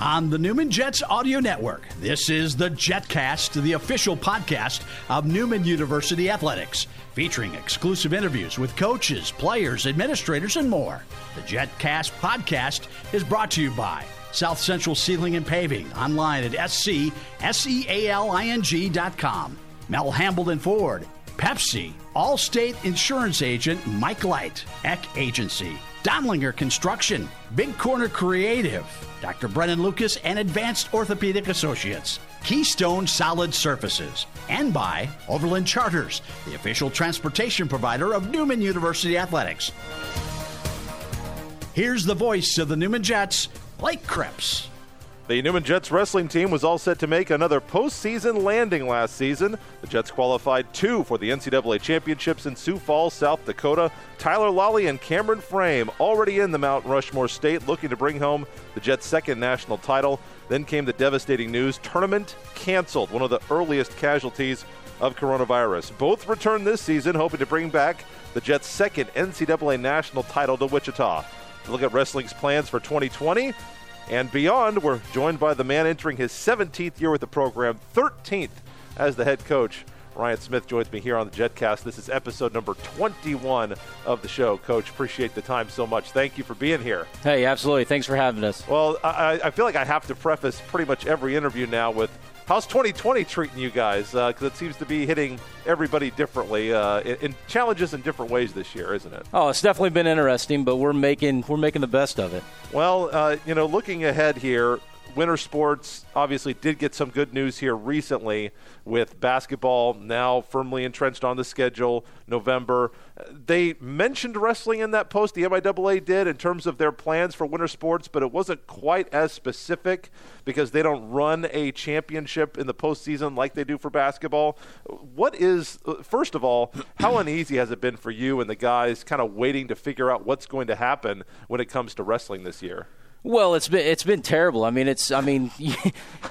On the Newman Jets Audio Network, this is the JetCast, the official podcast of Newman University Athletics, featuring exclusive interviews with coaches, players, administrators, and more. The JetCast podcast is brought to you by South Central Sealing and Paving, online at scsealing.com. Mel Hambelton Ford, Pepsi, Allstate Insurance Agent Mike Light, Eck Agency, Dondlinger Construction, Big Corner Creative, Dr. Brennan Lucas and Advanced Orthopedic Associates, Keystone Solid Surfaces, and by Overland Charters, the official transportation provider of Newman University Athletics. Here's the voice of the Newman Jets, Blake Krebs. The Newman Jets wrestling team was all set to make another postseason landing last season. The Jets qualified two for the NCAA championships in Sioux Falls, South Dakota. Tyler Lawley and Cameron Frame already in the Mount Rushmore State looking to bring home the Jets' second national title. Then came the devastating news tournament canceled, one of the earliest casualties of coronavirus. Both return this season, hoping to bring back the Jets' second NCAA national title to Wichita. To look at wrestling's plans for 2020, and beyond. We're joined by the man entering his 17th year with the program, 13th as the head coach. Ryan Smith joins me here on the JetCast. This is episode number 21 of the show. Coach, appreciate the time so much. Thank you for being here. Hey, absolutely. Thanks for having us. Well, I, I feel like I have to preface pretty much every interview now with How's 2020 treating you guys? Because uh, it seems to be hitting everybody differently uh, in, in, challenges in different ways this year, isn't it? Oh, it's definitely been interesting, but we're making we're making the best of it. Well, uh, you know, looking ahead here, winter sports obviously did get some good news here recently with basketball now firmly entrenched on the schedule November. They mentioned wrestling in that post, the MIAA did, in terms of their plans for winter sports, but it wasn't quite as specific because they don't run a championship in the postseason like they do for basketball. What is, first of all, how uneasy has it been for you and the guys kind of waiting to figure out what's going to happen when it comes to wrestling this year? Well, it's been it's been terrible. I mean, it's I mean, you,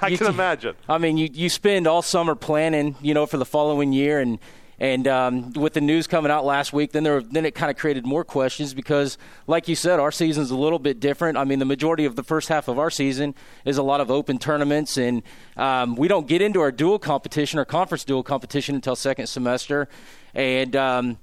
I can imagine. I mean, you you spend all summer planning, you know, for the following year, and and um, with the news coming out last week, then there then it kind of created more questions because, like you said, our season's a little bit different. I mean, the majority of the first half of our season is a lot of open tournaments, and um, we don't get into our dual competition or conference dual competition until second semester, and. Um,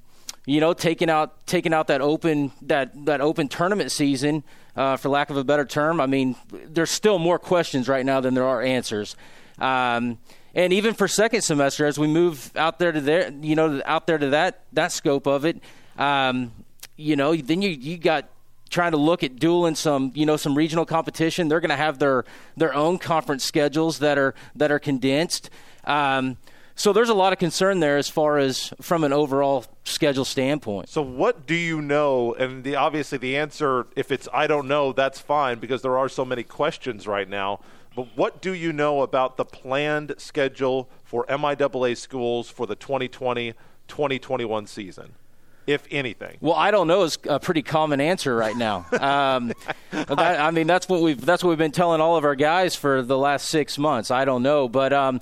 you know, taking out taking out that open that that open tournament season, uh, for lack of a better term. I mean, there's still more questions right now than there are answers. Um, and even for second semester, as we move out there to there, you know, out there to that that scope of it, um, you know, then you you got trying to look at dueling some you know some regional competition. They're going to have their their own conference schedules that are that are condensed. Um, so there's a lot of concern there as far as from an overall schedule standpoint. So what do you know? And the, obviously the answer, if it's I don't know, that's fine because there are so many questions right now. But what do you know about the planned schedule for MIAA schools for the 2020-2021 season? if anything? Well, I don't know is a pretty common answer right now. Um, that, I mean, that's what we've that's what we've been telling all of our guys for the last six months. I don't know, but um,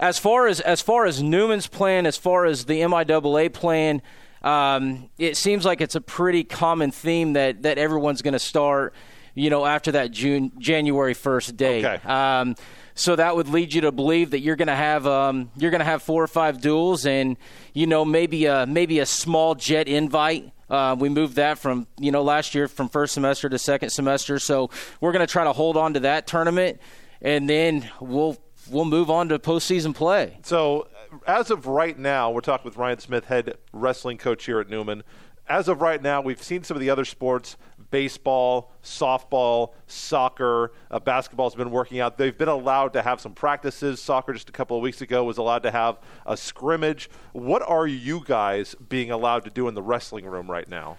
as far as as far as Newman's plan, as far as the MIAA plan, um, it seems like it's a pretty common theme that that everyone's going to start, you know, after that June January first date. Okay. Um, so that would lead you to believe that you're going to have um, you're going to have four or five duels, and you know maybe a maybe a small jet invite. Uh, we moved that from you know last year from first semester to second semester, so we're going to try to hold on to that tournament, and then we'll we'll move on to postseason play. So, as of right now, we're talking with Ryan Smith, head wrestling coach here at Newman. As of right now, we've seen some of the other sports baseball, softball, soccer, uh, basketball's been working out. They've been allowed to have some practices. Soccer just a couple of weeks ago was allowed to have a scrimmage. What are you guys being allowed to do in the wrestling room right now?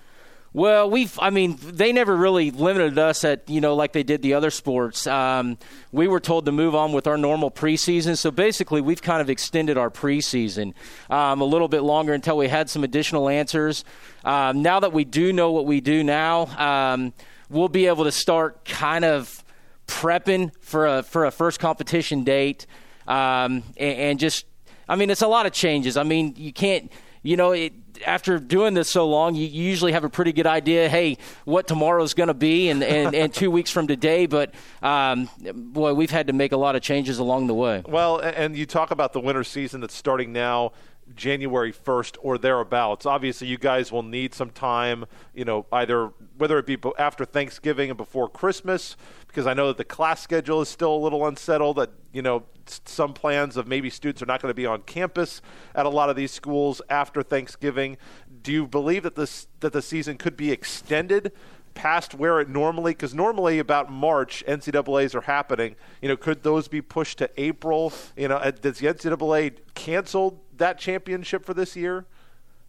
Well, we've, I mean, they never really limited us at, you know, like they did the other sports. Um, we were told to move on with our normal preseason. So basically, we've kind of extended our preseason um, a little bit longer until we had some additional answers. Um, now that we do know what we do now, um, we'll be able to start kind of prepping for a, for a first competition date um, and, and just, I mean, it's a lot of changes. I mean, you can't, you know, it, after doing this so long, you usually have a pretty good idea, hey, what tomorrow's going to be, and, and, and two weeks from today. But um, boy, we've had to make a lot of changes along the way. Well, and you talk about the winter season that's starting now. January 1st or thereabouts. Obviously, you guys will need some time, you know, either whether it be after Thanksgiving and before Christmas, because I know that the class schedule is still a little unsettled. That, you know, some plans of maybe students are not going to be on campus at a lot of these schools after Thanksgiving. Do you believe that this that the season could be extended past where it normally because normally about March NCAA's are happening. You know, could those be pushed to April? You know, uh, does the NCAA cancel that championship for this year?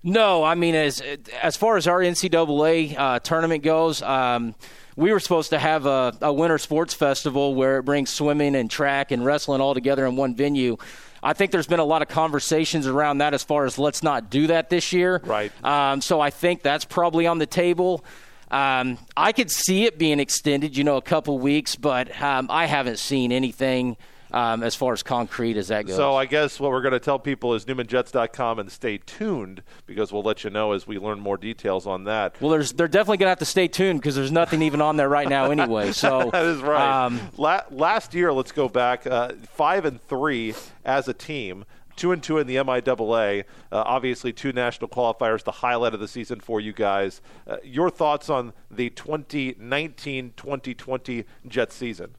No, I mean as as far as our NCAA uh, tournament goes. Um, we were supposed to have a, a winter sports festival where it brings swimming and track and wrestling all together in one venue. I think there's been a lot of conversations around that as far as let's not do that this year. Right. Um, so I think that's probably on the table. Um, I could see it being extended, you know, a couple weeks, but um, I haven't seen anything um, as far as concrete as that goes. So I guess what we're going to tell people is NewmanJets.com and stay tuned because we'll let you know as we learn more details on that. Well, there's, they're definitely going to have to stay tuned because there's nothing even on there right now anyway. So that is right. Um, La- last year, let's go back uh, five and three as a team two and two in the MIAA. Uh, obviously, two national qualifiers, the highlight of the season for you guys. Uh, your thoughts on the 2019-2020 Jet season?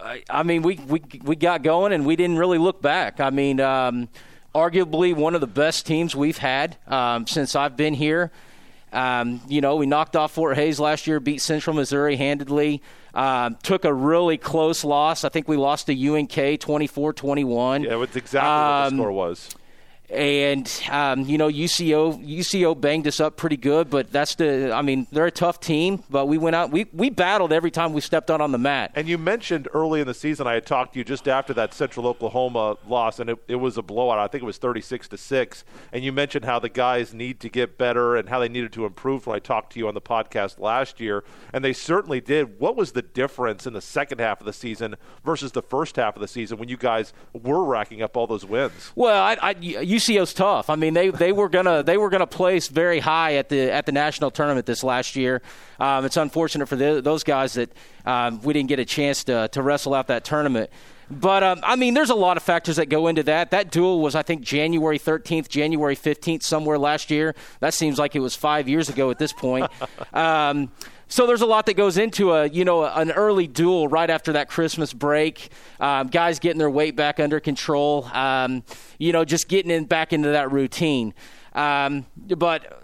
I mean, we, we we got going and we didn't really look back. I mean, um, arguably one of the best teams we've had um, since I've been here. Um, you know, we knocked off Fort Hays last year, beat Central Missouri handedly. Um, took a really close loss. I think we lost to UNK 24 21. Yeah, that's exactly um, what the um, score was and um, you know UCO UCO banged us up pretty good, but that's the I mean they're a tough team, but we went out we we battled every time we stepped out on the mat. And you mentioned early in the season I had talked to you just after that Central Oklahoma loss, and it, it was a blowout. I think it was thirty six to six, and you mentioned how the guys need to get better and how they needed to improve. When I talked to you on the podcast last year, and they certainly did. What was the difference in the second half of the season versus the first half of the season when you guys were racking up all those wins? Well, I, I UCO's tough. I mean, they, they were gonna they were gonna place very high at the at the national tournament this last year. Um, it's unfortunate for the, those guys that um, we didn't get a chance to to wrestle out that tournament. But um, I mean, there's a lot of factors that go into that. That duel was, I think, January 13th, January 15th, somewhere last year. That seems like it was five years ago at this point. so there's a lot that goes into a you know an early duel right after that Christmas break. Um, guys getting their weight back under control. Um, you know, just getting in back into that routine. Um, but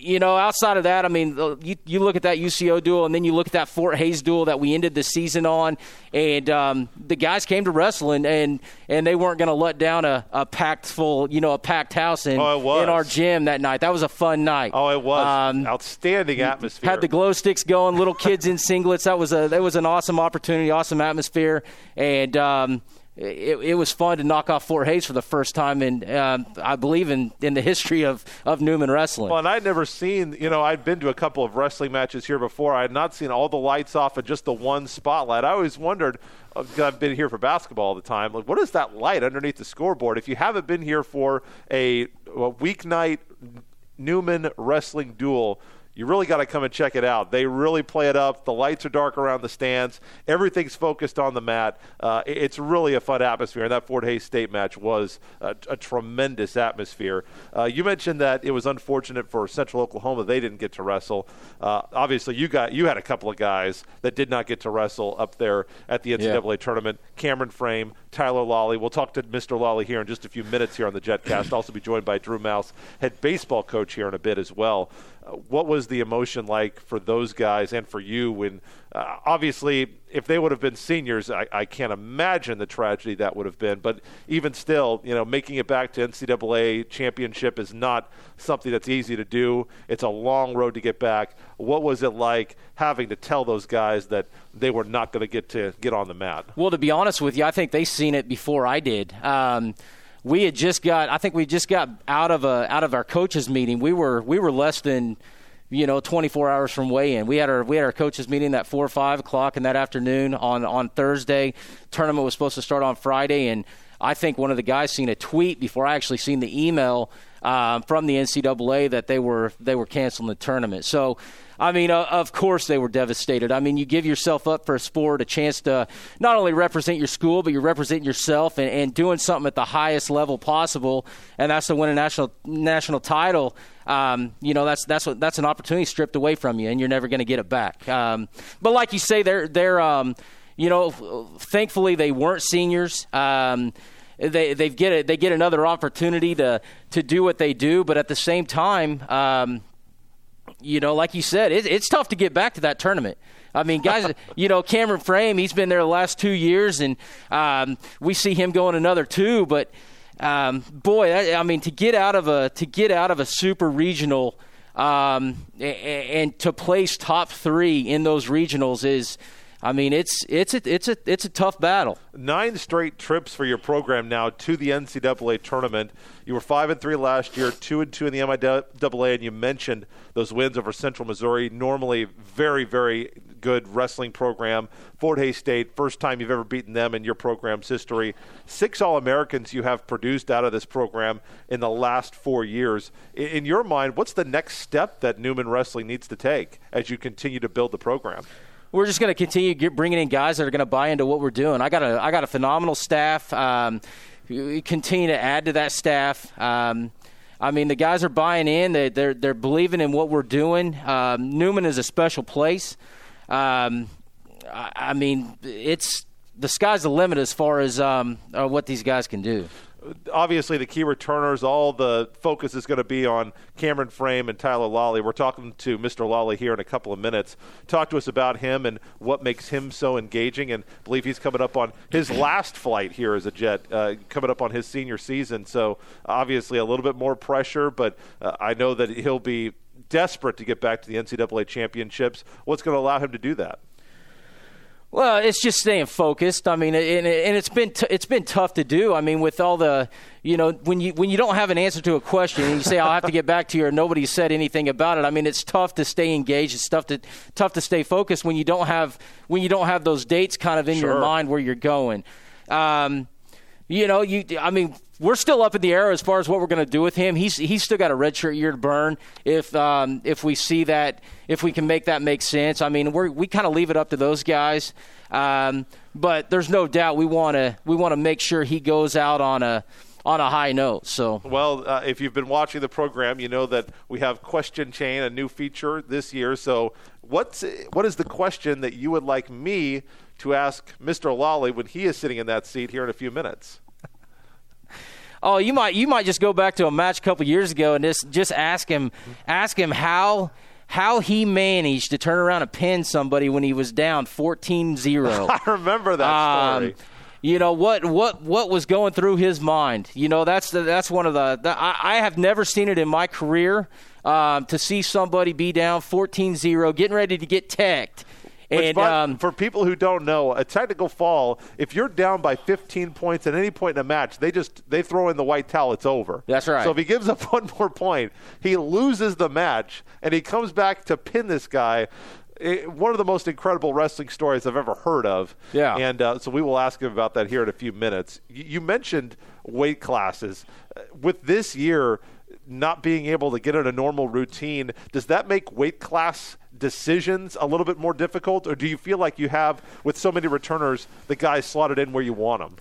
you know, outside of that, I mean, you, you look at that UCO duel, and then you look at that Fort Hays duel that we ended the season on, and um, the guys came to wrestle, and and, and they weren't going to let down a, a packed full, you know, a packed house in oh, in our gym that night. That was a fun night. Oh, it was um, outstanding atmosphere. Had the glow sticks going, little kids in singlets. That was a that was an awesome opportunity, awesome atmosphere, and. Um, it, it, was fun to knock off Fort Hays for the first time in, um, I believe, in, in the history of, of Newman wrestling. Well, and I'd never seen, you know, I'd been to a couple of wrestling matches here before. I had not seen all the lights off and just the one spotlight. I always wondered, uh, I've been here for basketball all the time, like, what is that light underneath the scoreboard? If you haven't been here for a, a weeknight Newman wrestling duel, you really got to come and check it out. They really play it up. The lights are dark around the stands. Everything's focused on the mat. Uh, it's really a fun atmosphere, and that Fort Hays State match was a, a tremendous atmosphere. Uh, you mentioned that it was unfortunate for Central Oklahoma; they didn't get to wrestle. Uh, obviously, you got you had a couple of guys that did not get to wrestle up there at the NCAA yeah. tournament. Cameron Frame, Tyler Lawley. We'll talk to Mr. Lawley here in just a few minutes here on the JetCast. also be joined by Drew Maus, head baseball coach here in a bit as well. Uh, what was the emotion like for those guys and for you when uh, obviously if they would have been seniors I, I, can't imagine the tragedy that would have been. But even still you know making it back to ncaa championship is not something that's easy to do. It's a long road to get back. What was it like having to tell those guys that they were not going to get to get on the mat? Well to be honest with you i think they seen it before i did. Um, we had just got I think we just got out of a out of our coaches meeting. We were we were less than you know 24 hours from weigh-in. We had our we had our coaches meeting at four or five o'clock in that afternoon on on Thursday. Tournament was supposed to start on Friday, and I think one of the guys seen a tweet before I actually seen the email um, from the NCAA that they were they were canceling the tournament. So I mean, uh, of course they were devastated. I mean, you give yourself up for a sport, a chance to not only represent your school, but you're representing yourself and, and doing something at the highest level possible, and that's to win a national national title. Um, you know, that's that's what that's an opportunity stripped away from you, and you're never going to get it back. Um, but like you say, they're they're um, you know, thankfully they weren't seniors. Um, they they get it. They get another opportunity to to do what they do, but at the same time, um, you know, like you said, it, it's tough to get back to that tournament. I mean, guys, you know, Cameron Frame, he's been there the last two years, and um, we see him going another two. But um, boy, I, I, mean, to get out of a to get out of a super regional um, and, and to place top three in those regionals is I mean, it's it's a, it's a it's a tough battle. Nine straight trips for your program now to the NCAA tournament. You were five and three last year, two and two in the MIAA, and you mentioned those wins over Central Missouri. Normally, very very good wrestling program. Fort Hays State, first time you've ever beaten them in your program's history. Six All Americans you have produced out of this program in the last four years. In your mind, what's the next step that Newman Wrestling needs to take as you continue to build the program? We're just going to continue get, bringing in guys that are going to buy into what we're doing. I got a I got a phenomenal staff. Um, we continue to add to that staff. Um, I mean, the guys are buying in. They, they're they're believing in what we're doing. Um, Newman is a special place. Um, I, I, mean, it's the sky's the limit as far as um, uh, what these guys can do obviously the key returners, all the focus is going to be on Cameron Frame and Tyler Lawley. We're talking to Mr. Lawley here in a couple of minutes. Talk to us about him and what makes him so engaging. And I believe he's coming up on his last flight here as a Jet, uh, coming up on his senior season. So obviously a little bit more pressure, but uh, I know that he'll be desperate to get back to the NCAA championships. What's going to allow him to do that? Well, it's just staying focused. I mean, and, and it's been t- it's been tough to do. I mean, with all the you know when you when you don't have an answer to a question and you say I'll have to get back to you or nobody said anything about it. I mean, it's tough to stay engaged. It's tough to tough to stay focused when you don't have when you don't have those dates kind of in sure. your mind where you're going. Um, you know, you I mean, we're still up in the air as far as what we're going to do with him. He's he's still got a redshirt year to burn. If um, if we see that, if we can make that make sense, I mean, we we kind of leave it up to those guys. Um, but there's no doubt we want to we want to make sure he goes out on a on a high note. So, well, uh, if you've been watching the program, you know that we have question chain, a new feature this year. So, what's what is the question that you would like me to ask Mr. Lawley when he is sitting in that seat here in a few minutes? Oh, you might you might just go back to a match a couple years ago and just just ask him ask him how how he managed to turn around and pin somebody when he was down 14-0. I remember that um, story. you know what what what was going through his mind. You know that's the, that's one of the, the I, I, have never seen it in my career um, to see somebody be down 14-0, getting ready to get teched and by, um, for people who don't know, a technical fall, if you're down by 15 points at any point in a match, they just they throw in the white towel. It's over. That's right. So if he gives up one more point, he loses the match, and he comes back to pin this guy. It, one of the most incredible wrestling stories I've ever heard of. Yeah. And uh, so we will ask him about that here in a few minutes. You, you mentioned weight classes. With this year not being able to get in a normal routine, does that make weight class decisions a little bit more difficult, or do you feel like you have, with so many returners, the guys slotted in where you want them?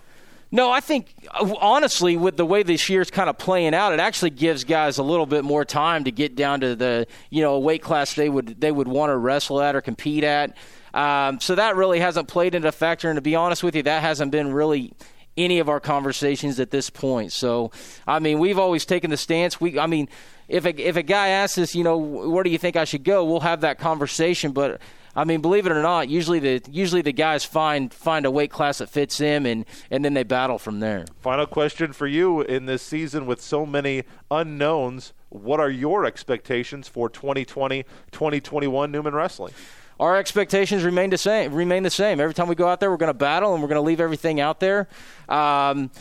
No, I think honestly, with the way this year's kind of playing out, it actually gives guys a little bit more time to get down to the you know weight class they would they would want to wrestle at or compete at. Um, so that really hasn't played into factor. And to be honest with you, that hasn't been really any of our conversations at this point. So, I mean, we've always taken the stance. We, I mean, if a, if a guy asks us, you know, where do you think I should go? We'll have that conversation. But I mean, believe it or not, usually the usually the guys find find a weight class that fits them, and and then they battle from there. Final question for you in this season with so many unknowns. What are your expectations for 2020, 2021 Newman Wrestling? Our expectations remain the same. Remain the same. Every time we go out there, we're going to battle and we're going to leave everything out there. Um,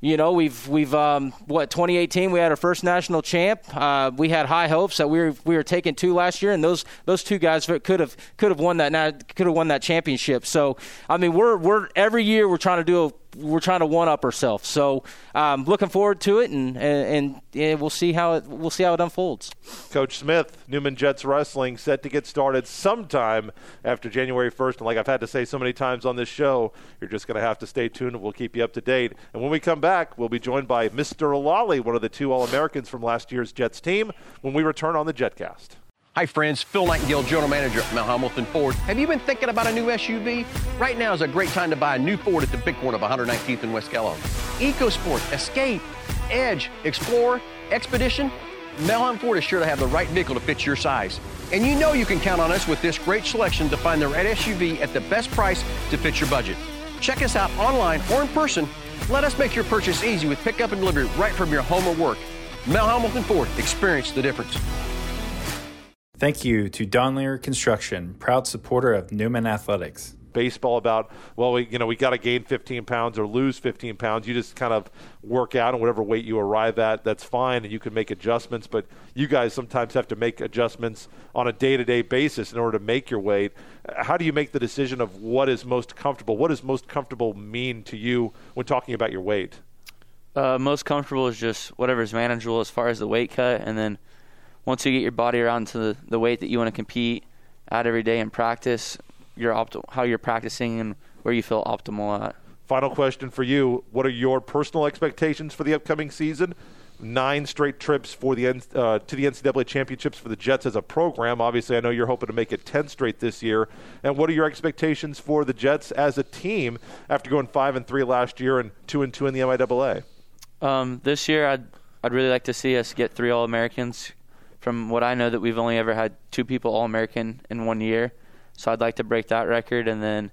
you know, we've we've um, what 2018 we had our first national champ. Uh, we had high hopes that we were we were taking two last year, and those those two guys could have could have won that could have won that championship. So I mean, we're we're every year we're trying to do a we're trying to one up ourselves. So um, looking forward to it, and, and, and we'll see how it we'll see how it unfolds. Coach Smith, Newman Jets Wrestling set to get started sometime after January 1st. And like I've had to say so many times on this show, you're just going to have to stay tuned and we'll keep you up to date. And when we come back, we'll be joined by Mr. Lawley, one of the two All Americans from last year's Jets team, when we return on the Jetcast. Hi, friends. Phil Nightingale, General Manager at Mel Hambelton Ford. Have you been thinking about a new SUV? Right now is a great time to buy a new Ford at the big corner of 119th and West Kellogg. EcoSport, Escape, Edge, Explorer, Expedition. Mel Hambelton Ford is sure to have the right vehicle to fit your size. And you know you can count on us with this great selection to find the right SUV at the best price to fit your budget. Check us out online or in person. Let us make your purchase easy with pickup and delivery right from your home or work. Mel Hambelton Ford, experience the difference. Thank you to Don Lear Construction, proud supporter of Newman Athletics. Baseball about well, we you know we got to gain 15 pounds or lose 15 pounds. You just kind of work out and whatever weight you arrive at, that's fine, and you can make adjustments. But you guys sometimes have to make adjustments on a day-to-day basis in order to make your weight. How do you make the decision of what is most comfortable? What does most comfortable mean to you when talking about your weight? Uh, most comfortable is just whatever is manageable as far as the weight cut, and then once you get your body around to the, the weight that you want to compete at every day and practice, your opti- how you're practicing and where you feel optimal at. Final question for you: What are your personal expectations for the upcoming season? Nine straight trips for the uh, to the NCAA championships for the Jets as a program. Obviously, I know you're hoping to make it ten straight this year. And what are your expectations for the Jets as a team after going five and three last year and two and two in the MIAA? Um, this year, I'd I'd really like to see us get three All Americans from what I know, that we've only ever had two people All American in one year. So I'd like to break that record and then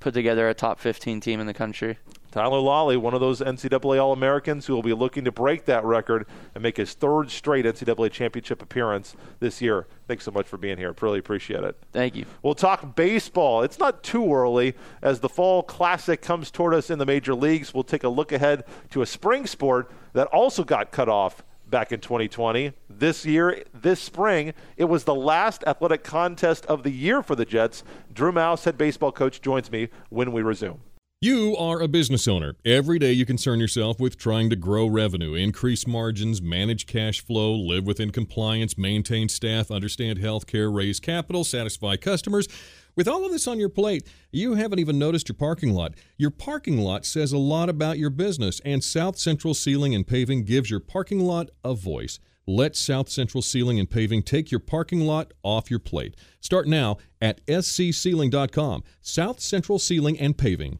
put together a top 15 team in the country. Tyler Lawley, one of those NCAA All Americans who will be looking to break that record and make his third straight NCAA championship appearance this year. Thanks so much for being here. Really appreciate it. Thank you. We'll talk baseball. It's not too early as the Fall Classic comes toward us in the major leagues. We'll take a look ahead to a spring sport that also got cut off back in 2020. This year, this spring, it was the last athletic contest of the year for the Jets. Drew Maus, head baseball coach, joins me when we resume. You are a business owner. Every day you concern yourself with trying to grow revenue, increase margins, manage cash flow, live within compliance, maintain staff, understand healthcare, raise capital, satisfy customers. With all of this on your plate, you haven't even noticed your parking lot. Your parking lot says a lot about your business, and South Central Sealing and Paving gives your parking lot a voice. Let South Central Sealing and Paving take your parking lot off your plate. Start now at scsealing.com. South Central Sealing and Paving.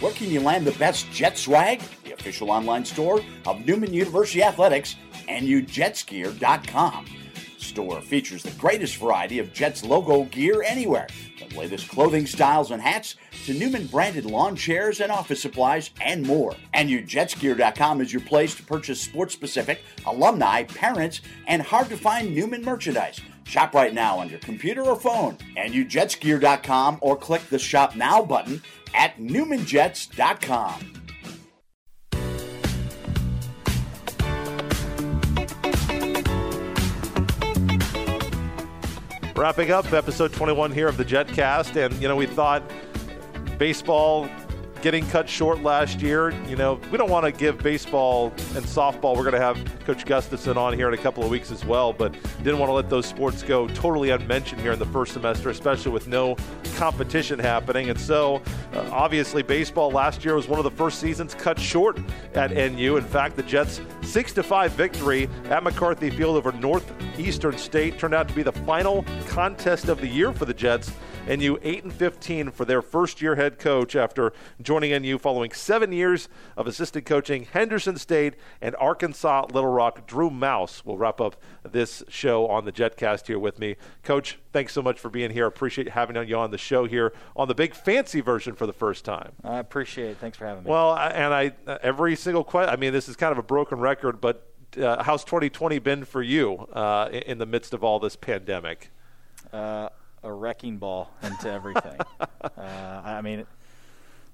Where can you land the best Jet swag? The official online store of Newman University Athletics, NUJetsGear.com store features the greatest variety of Jets logo gear anywhere, latest clothing styles and hats to Newman branded lawn chairs and office supplies and more. NUJetsGear.com is your place to purchase sports specific, alumni, parents, and hard to find Newman merchandise. Shop right now on your computer or phone. NUJetsGear.com or click the Shop Now button at NewmanJets.com. Wrapping up episode 21 here of the Jetcast, and you know we thought baseball getting cut short last year. You know, we don't want to give baseball and softball. We're going to have Coach Gustafson on here in a couple of weeks as well, but didn't want to let those sports go totally unmentioned here in the first semester, especially with no competition happening. And so, uh, obviously, baseball last year was one of the first seasons cut short at NU. In fact, the Jets' six to five victory at McCarthy Field over Northeastern State turned out to be the final contest of the year for the Jets. NU 8 and 15 for their first year head coach after joining NU following seven years of assistant coaching Henderson State and Arkansas Little Rock. Drew Maus will wrap up this show on the Jetcast here with me. Coach, thanks so much for being here. Appreciate having you on the show here on the big fancy version for the first time. I appreciate it. Thanks for having me. Well, and I every single question. I mean, this is kind of a broken record, but uh, how's 2020 been for you uh, in the midst of all this pandemic? Uh, a wrecking ball into everything. uh, I mean,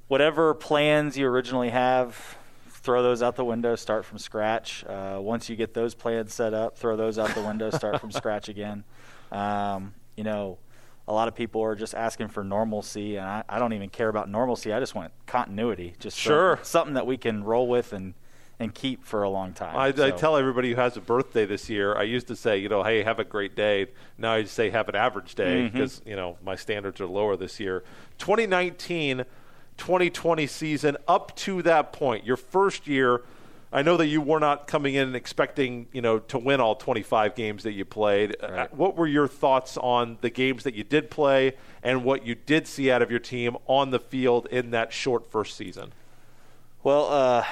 whatever plans you originally have, throw those out the window, start from scratch. Uh, once you get those plans set up, throw those out the window, start from scratch again. Um, you know, a lot of people are just asking for normalcy, and I, I don't even care about normalcy. I just want continuity, just Sure. some- something that we can roll with and and keep for a long time. I, I tell everybody who has a birthday this year, I used to say, you know, hey, have a great day. Now I just say have an average day Mm-hmm. because, you know, my standards are lower this year. 2019 2020 season, up to that point, your first year, I know that you were not coming in expecting, you know, to win all 25 games that you played. Uh, Right. What were your thoughts on the games that you did play and what you did see out of your team on the field in that short first season? Well, uh,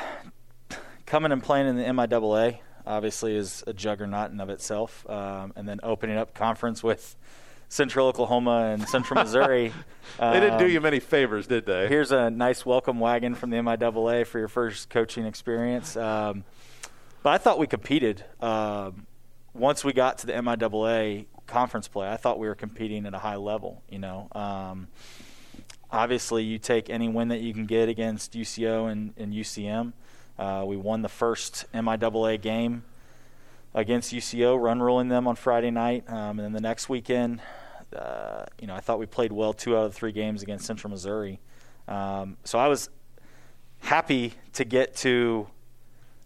coming and playing in the MIAA obviously is a juggernaut in of itself, um, and then opening up conference with Central Oklahoma and Central Missouri. They didn't do um, you many favors, did they? Here's a nice welcome wagon from the MIAA for your first coaching experience. Um, but I thought we competed. Um, once we got to the MIAA conference play, I thought we were competing at a high level. You know, um, obviously you take any win that you can get against UCO and, and UCM. Uh, we won the first MIAA game against UCO, run ruling them on Friday night, um, and then the next weekend, uh, you know, I thought we played well two out of the three games against Central Missouri. Um, so I was happy to get to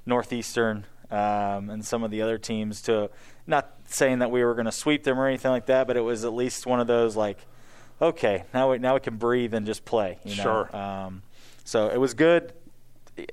Northeastern um, and some of the other teams to not saying that we were going to sweep them or anything like that, but it was at least one of those like, okay, now we now we can breathe and just play. You know? Sure. Um, so it was good.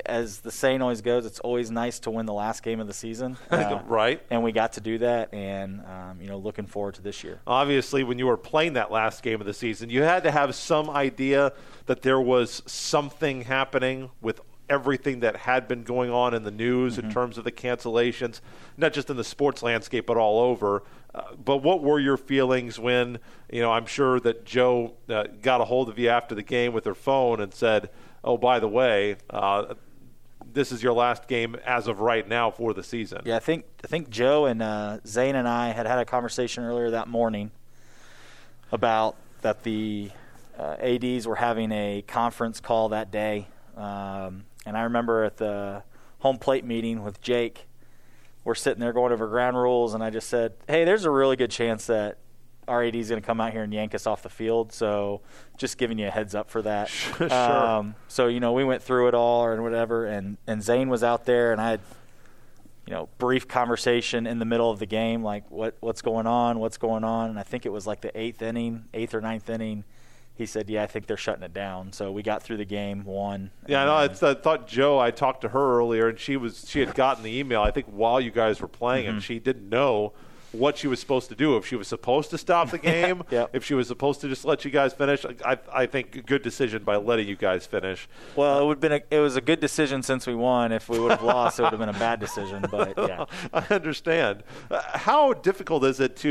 As the saying always goes, it's always nice to win the last game of the season. Uh, Right. And we got to do that, and um, you know, looking forward to this year. obviously when you were playing that last game of the season you had to have some idea that there was something happening with everything that had been going on in the news in terms of the cancellations not just in the sports landscape but all over uh, but what were your feelings when you know i'm sure that joe uh, got a hold of you after the game with her phone and said oh by the way uh, this is your last game as of right now for the season Yeah, I think I think Joe and uh, Zane and I had had a conversation earlier that morning about that the uh, ads were having a conference call that day, um, and I remember at the home plate meeting with Jake, we're sitting there going over ground rules, and I just said, "Hey, there's a really good chance that." Our AD is going to come out here and yank us off the field, so just giving you a heads up for that. Sure. Um, so you know, we went through it all and whatever, and and Zane was out there, and I had you know, brief conversation in the middle of the game, like what what's going on, what's going on, and I think it was like the eighth inning, eighth or ninth inning. He said, "Yeah, I think they're shutting it down." So we got through the game, won. Yeah, I know. and It's, I thought Joe. I talked to her earlier, and she was she had gotten the email. I think while you guys were playing, Mm-hmm. and she didn't know what she was supposed to do. If she was supposed to stop the game, Yep. if she was supposed to just let you guys finish. I, I think a good decision by letting you guys finish. Well, it would been a, it was a good decision since we won. If we would have lost, it would have been a bad decision. But yeah, I understand. Uh, how difficult is it to,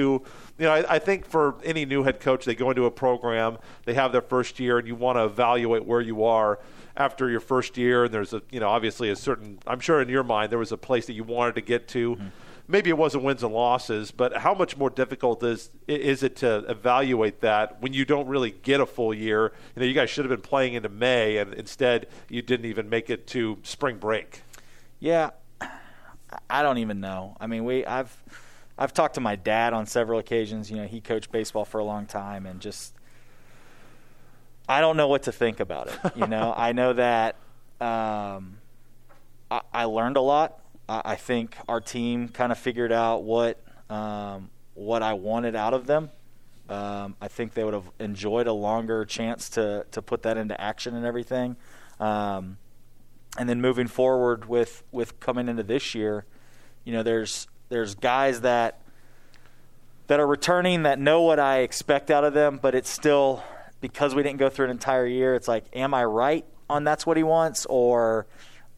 you know, I, I think for any new head coach, they go into a program, they have their first year, and you want to evaluate where you are after your first year. And there's a, you know, obviously a certain, I'm sure in your mind, there was a place that you wanted to get to. Maybe it wasn't wins and losses, but how much more difficult is is it to evaluate that when you don't really get a full year? You know, you guys should have been playing into May, and instead you didn't even make it to spring break. yeah, I don't even know. I mean, we I've I've talked to my dad on several occasions. You know, he coached baseball for a long time, and just I don't know what to think about it. You know, I know that um, I, I learned a lot. I, I think our team kind of figured out what um, what I wanted out of them. Um, I think they would have enjoyed a longer chance to to put that into action and everything. Um, and then moving forward with with coming into this year, you know, there's there's guys that that are returning that know what I expect out of them, but it's still because we didn't go through an entire year. It's like, am I right on that's what he wants, or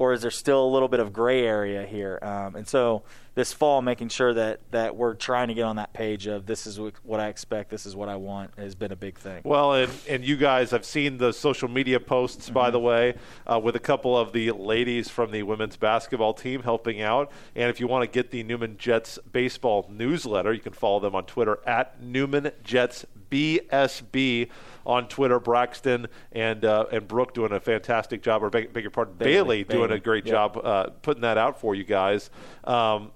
or is there still a little bit of gray area here? Um, and so this fall, making sure that that we're trying to get on that page of this is what I expect, this is what I want, has been a big thing. Well, and, and you guys, I've seen the social media posts, by the way, uh, with a couple of the ladies from the women's basketball team helping out. And if you want to get the Newman Jets baseball newsletter, you can follow them on Twitter at Newman Jets BSB on Twitter. Braxton and uh, and Brooke doing a fantastic job, or beg, beg your pardon, Bailey, Bailey, doing a great job uh, putting that out for you guys. Um,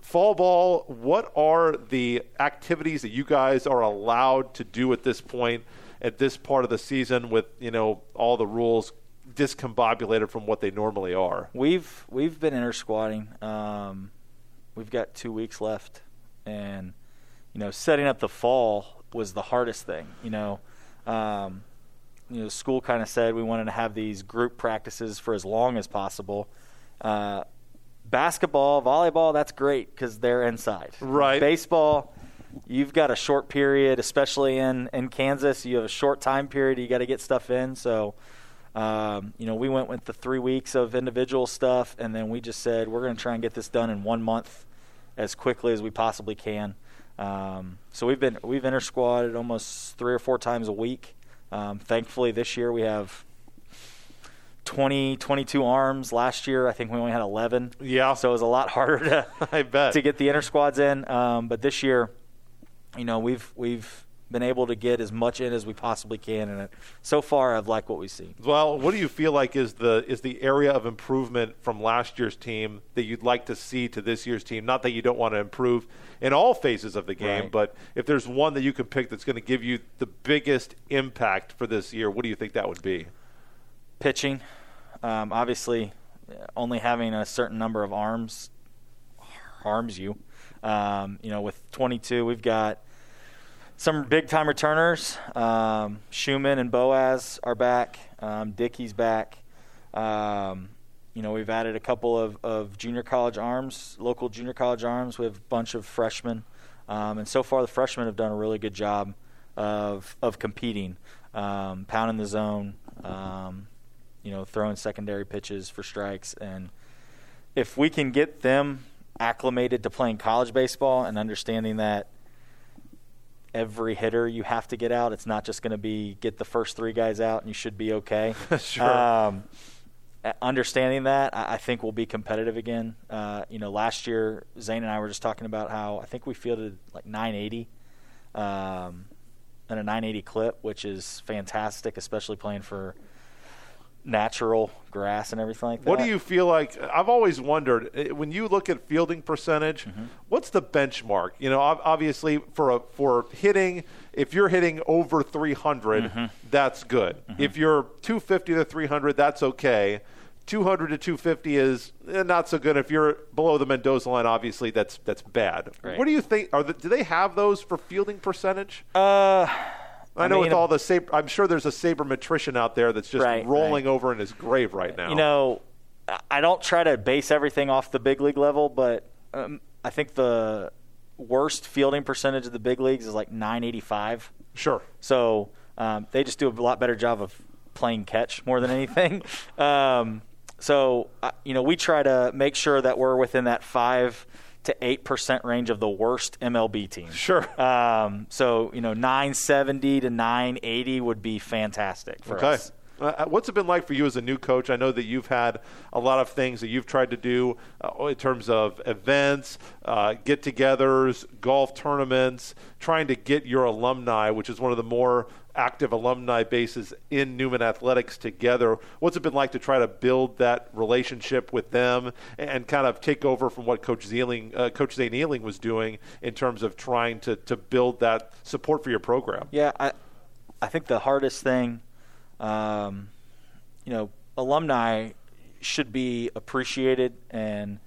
fall ball, what are the activities that you guys are allowed to do at this point, at this part of the season, with you know all the rules discombobulated from what they normally are? We've we've been inter squatting. Um, we've got two weeks left, and you know, setting up the fall was the hardest thing. You know, um, you know, school kind of said we wanted to have these group practices for as long as possible. Uh, basketball, volleyball, that's great because they're inside. Right. Baseball, you've got a short period, especially in in Kansas. You have a short time period. You got to get stuff in. So. Um, you know, we went with the three weeks of individual stuff, and then we just said we're going to try and get this done in one month, as quickly as we possibly can. Um, so we've been we've inter squatted almost three or four times a week. Um, thankfully, this year we have 20, 22 arms. Last year, I think we only had 11. Yeah. So it was a lot harder to I bet to get the inter squads in. Um, but this year, you know, we've we've been able to get as much in as we possibly can, and it, so far I've liked what we've seen. Well, what do you feel like is the is the area of improvement from last year's team that you'd like to see to this year's team? Not that you don't want to improve in all phases of the game, Right. but if there's one that you can pick that's going to give you the biggest impact for this year, what do you think that would be? pitching. Um, obviously, only having a certain number of arms harms you. Um, you know, with 22, we've got some big time returners. Um, Schumann and Boaz are back. Um, Dickey's back. Um, you know, we've added a couple of, of junior college arms, local junior college arms. We have a bunch of freshmen. Um, and so far, the freshmen have done a really good job of, of competing, um, pounding the zone, um, you know, throwing secondary pitches for strikes. And if we can get them acclimated to playing college baseball and understanding that every hitter you have to get out, it's not just going to be get the first three guys out and you should be okay. Sure. Um, understanding that, I I think we'll be competitive again. Uh, you know, last year Zane and I were just talking about how I think we fielded like 980, um, and a 980 clip, which is fantastic, especially playing for natural grass and everything like that. What do you feel like? I've always wondered eh, when you look at fielding percentage, Mm-hmm. what's the benchmark? You know, obviously for a, for hitting, if you're hitting over 300, Mm-hmm. that's good. If you're 250 to 300, that's okay. 200 to 250 is eh, not so good. If you're below the Mendoza line, obviously that's that's bad. Right. What do you think? Are the, do they have those for fielding percentage? Uh, I know mean, with all the sab- I'm sure there's a saber sabermetrician out there that's just Right, rolling right. over in his grave right now. You know, I- I don't try to base everything off the big league level, but um, I think the worst fielding percentage of the big leagues is like 985. sure. So um, they just do a lot better job of playing catch more than anything. um, so uh, you know, we try to make sure that we're within that five to eight percent range of the worst MLB teams. Sure. Um, so you know, 970 to 980 would be fantastic for Okay. us. Uh, what's it been like for you as a new coach? I know that you've had a lot of things that you've tried to do uh, in terms of events, uh, get togethers, golf tournaments, trying to get your alumni, which is one of the more active alumni bases in Newman Athletics together. What's it been like to try to build that relationship with them and kind of take over from what Coach Zeeling, uh, Coach Zane Ealing was doing in terms of trying to, to build that support for your program? Yeah, I, I think the hardest thing, um, you know, alumni should be appreciated and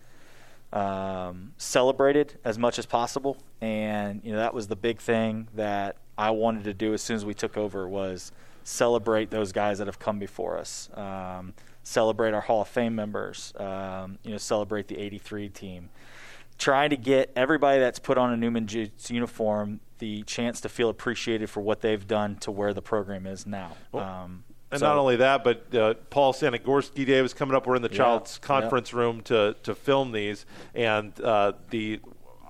um, celebrated as much as possible. And you know, that was the big thing that I wanted to do as soon as we took over was celebrate those guys that have come before us. Um, celebrate our Hall of Fame members. Um, you know, celebrate the '83 team trying to get everybody that's put on a Newman Jets uniform the chance to feel appreciated for what they've done to where the program is now. Um, And so- not only that, but uh, Paul Sanagorski Day was coming up. We're in the Yeah, Child's yeah. conference room to to film these, and uh, the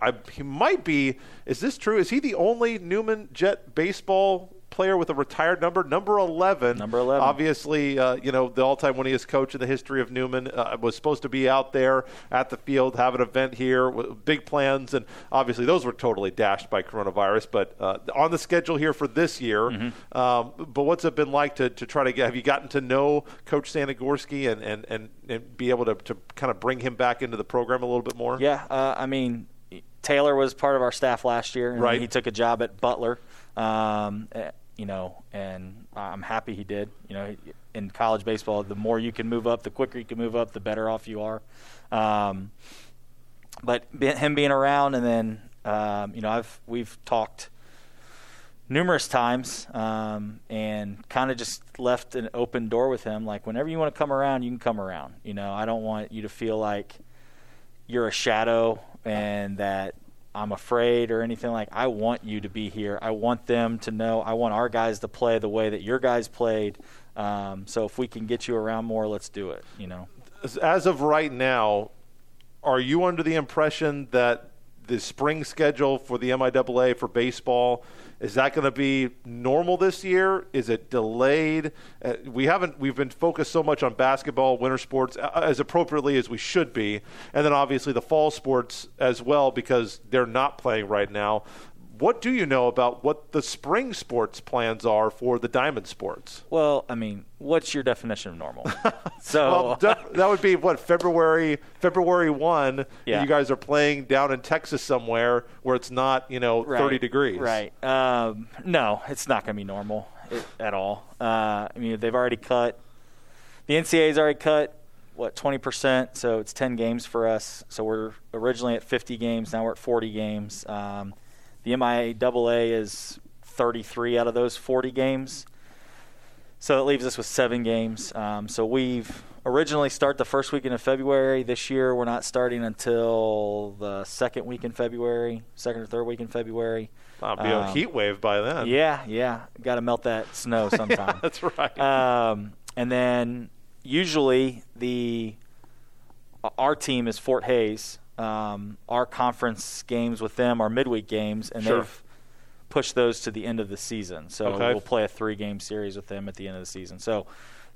I, he might be. Is this true? Is he the only Newman Jet baseball player with a retired number, number eleven? Number 11. Obviously, uh, you know the all-time winningest coach in the history of Newman uh, was supposed to be out there at the field, have an event here, with big plans, and obviously those were totally dashed by coronavirus. But uh, on the schedule here for this year. Mm-hmm. Um, but what's it been like to, to try to get? Have you gotten to know Coach Sanagorski and, and, and, and be able to, to kind of bring him back into the program a little bit more? Yeah, uh, I mean, Taylor was part of our staff last year, and Right. he took a job at Butler. Um, eh, you know, and I'm happy he did. You know, in college baseball, the more you can move up, the quicker you can move up, the better off you are. Um, but him being around, and then um, you know, I've we've talked numerous times um, and kind of just left an open door with him. Like whenever you want to come around, you can come around. You know, I don't want you to feel like you're a shadow and that I'm afraid or anything like. I want you to be here. I want them to know. I want our guys to play the way that your guys played. Um, so if we can get you around more, let's do it. You know. As- of right now, are you under the impression that the spring schedule for the MIAA for baseball is that going to be normal this year? Is it delayed? Uh, we haven't. We've been focused so much on basketball, winter sports, uh, as appropriately as we should be, and then obviously the fall sports as well because they're not playing right now. What do you know about what the spring sports plans are for the diamond sports? Well, I mean, what's your definition of normal? so Well, def- that would be what February February one. Yeah. You guys are playing down in Texas somewhere where it's not you know Right, thirty degrees. Right. Um, no, it's not going to be normal at all. Uh, I mean, they've already cut. The NCAA's already cut what twenty percent, so it's ten games for us. So we're originally at fifty games, now we're at forty games. Um, the MIAA is thirty-three out of those forty games. So it leaves us with seven games. Um, so we've originally start the first weekend of February. This year we're not starting until the second week in February, second or third week in February. That'll be a Um, heat wave by then. Yeah, yeah. Got to melt that snow sometime. That's right. Um, and then usually the our team is Fort Hays. Um, our conference games with them are midweek games, and Sure. they've pushed those to the end of the season. So Okay. we'll play a three-game series with them at the end of the season. So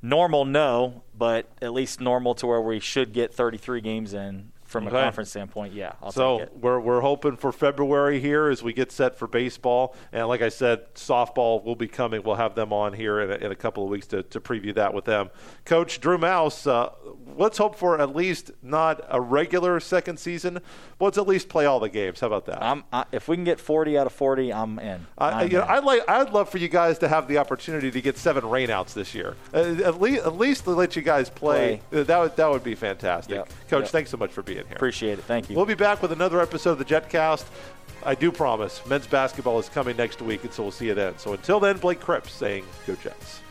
normal, no, but at least normal to where we should get 33 games in from Okay. a conference standpoint. Yeah, I'll so take it. we're we're hoping for February here as we get set for baseball, and like I said, softball will be coming. We'll have them on here in a, in a couple of weeks to, to preview that with them. Coach Drew Maus, uh, let's hope for at least not a regular second season, but let's at least play all the games. How about that? I'm, I, if we can get 40 out of 40, I'm in. I, you know, in. I'd like. I'd love for you guys to have the opportunity to get seven rainouts this year. Uh, at least, at least to let you guys play. Uh, That would that would be fantastic. Yep. Coach, Yep. thanks so much for being here. Appreciate it. Thank you. We'll be back with another episode of the JetCast. I do promise. Men's basketball is coming next week, and so we'll see you then. So until then, Blake Cripps saying, "Go Jets."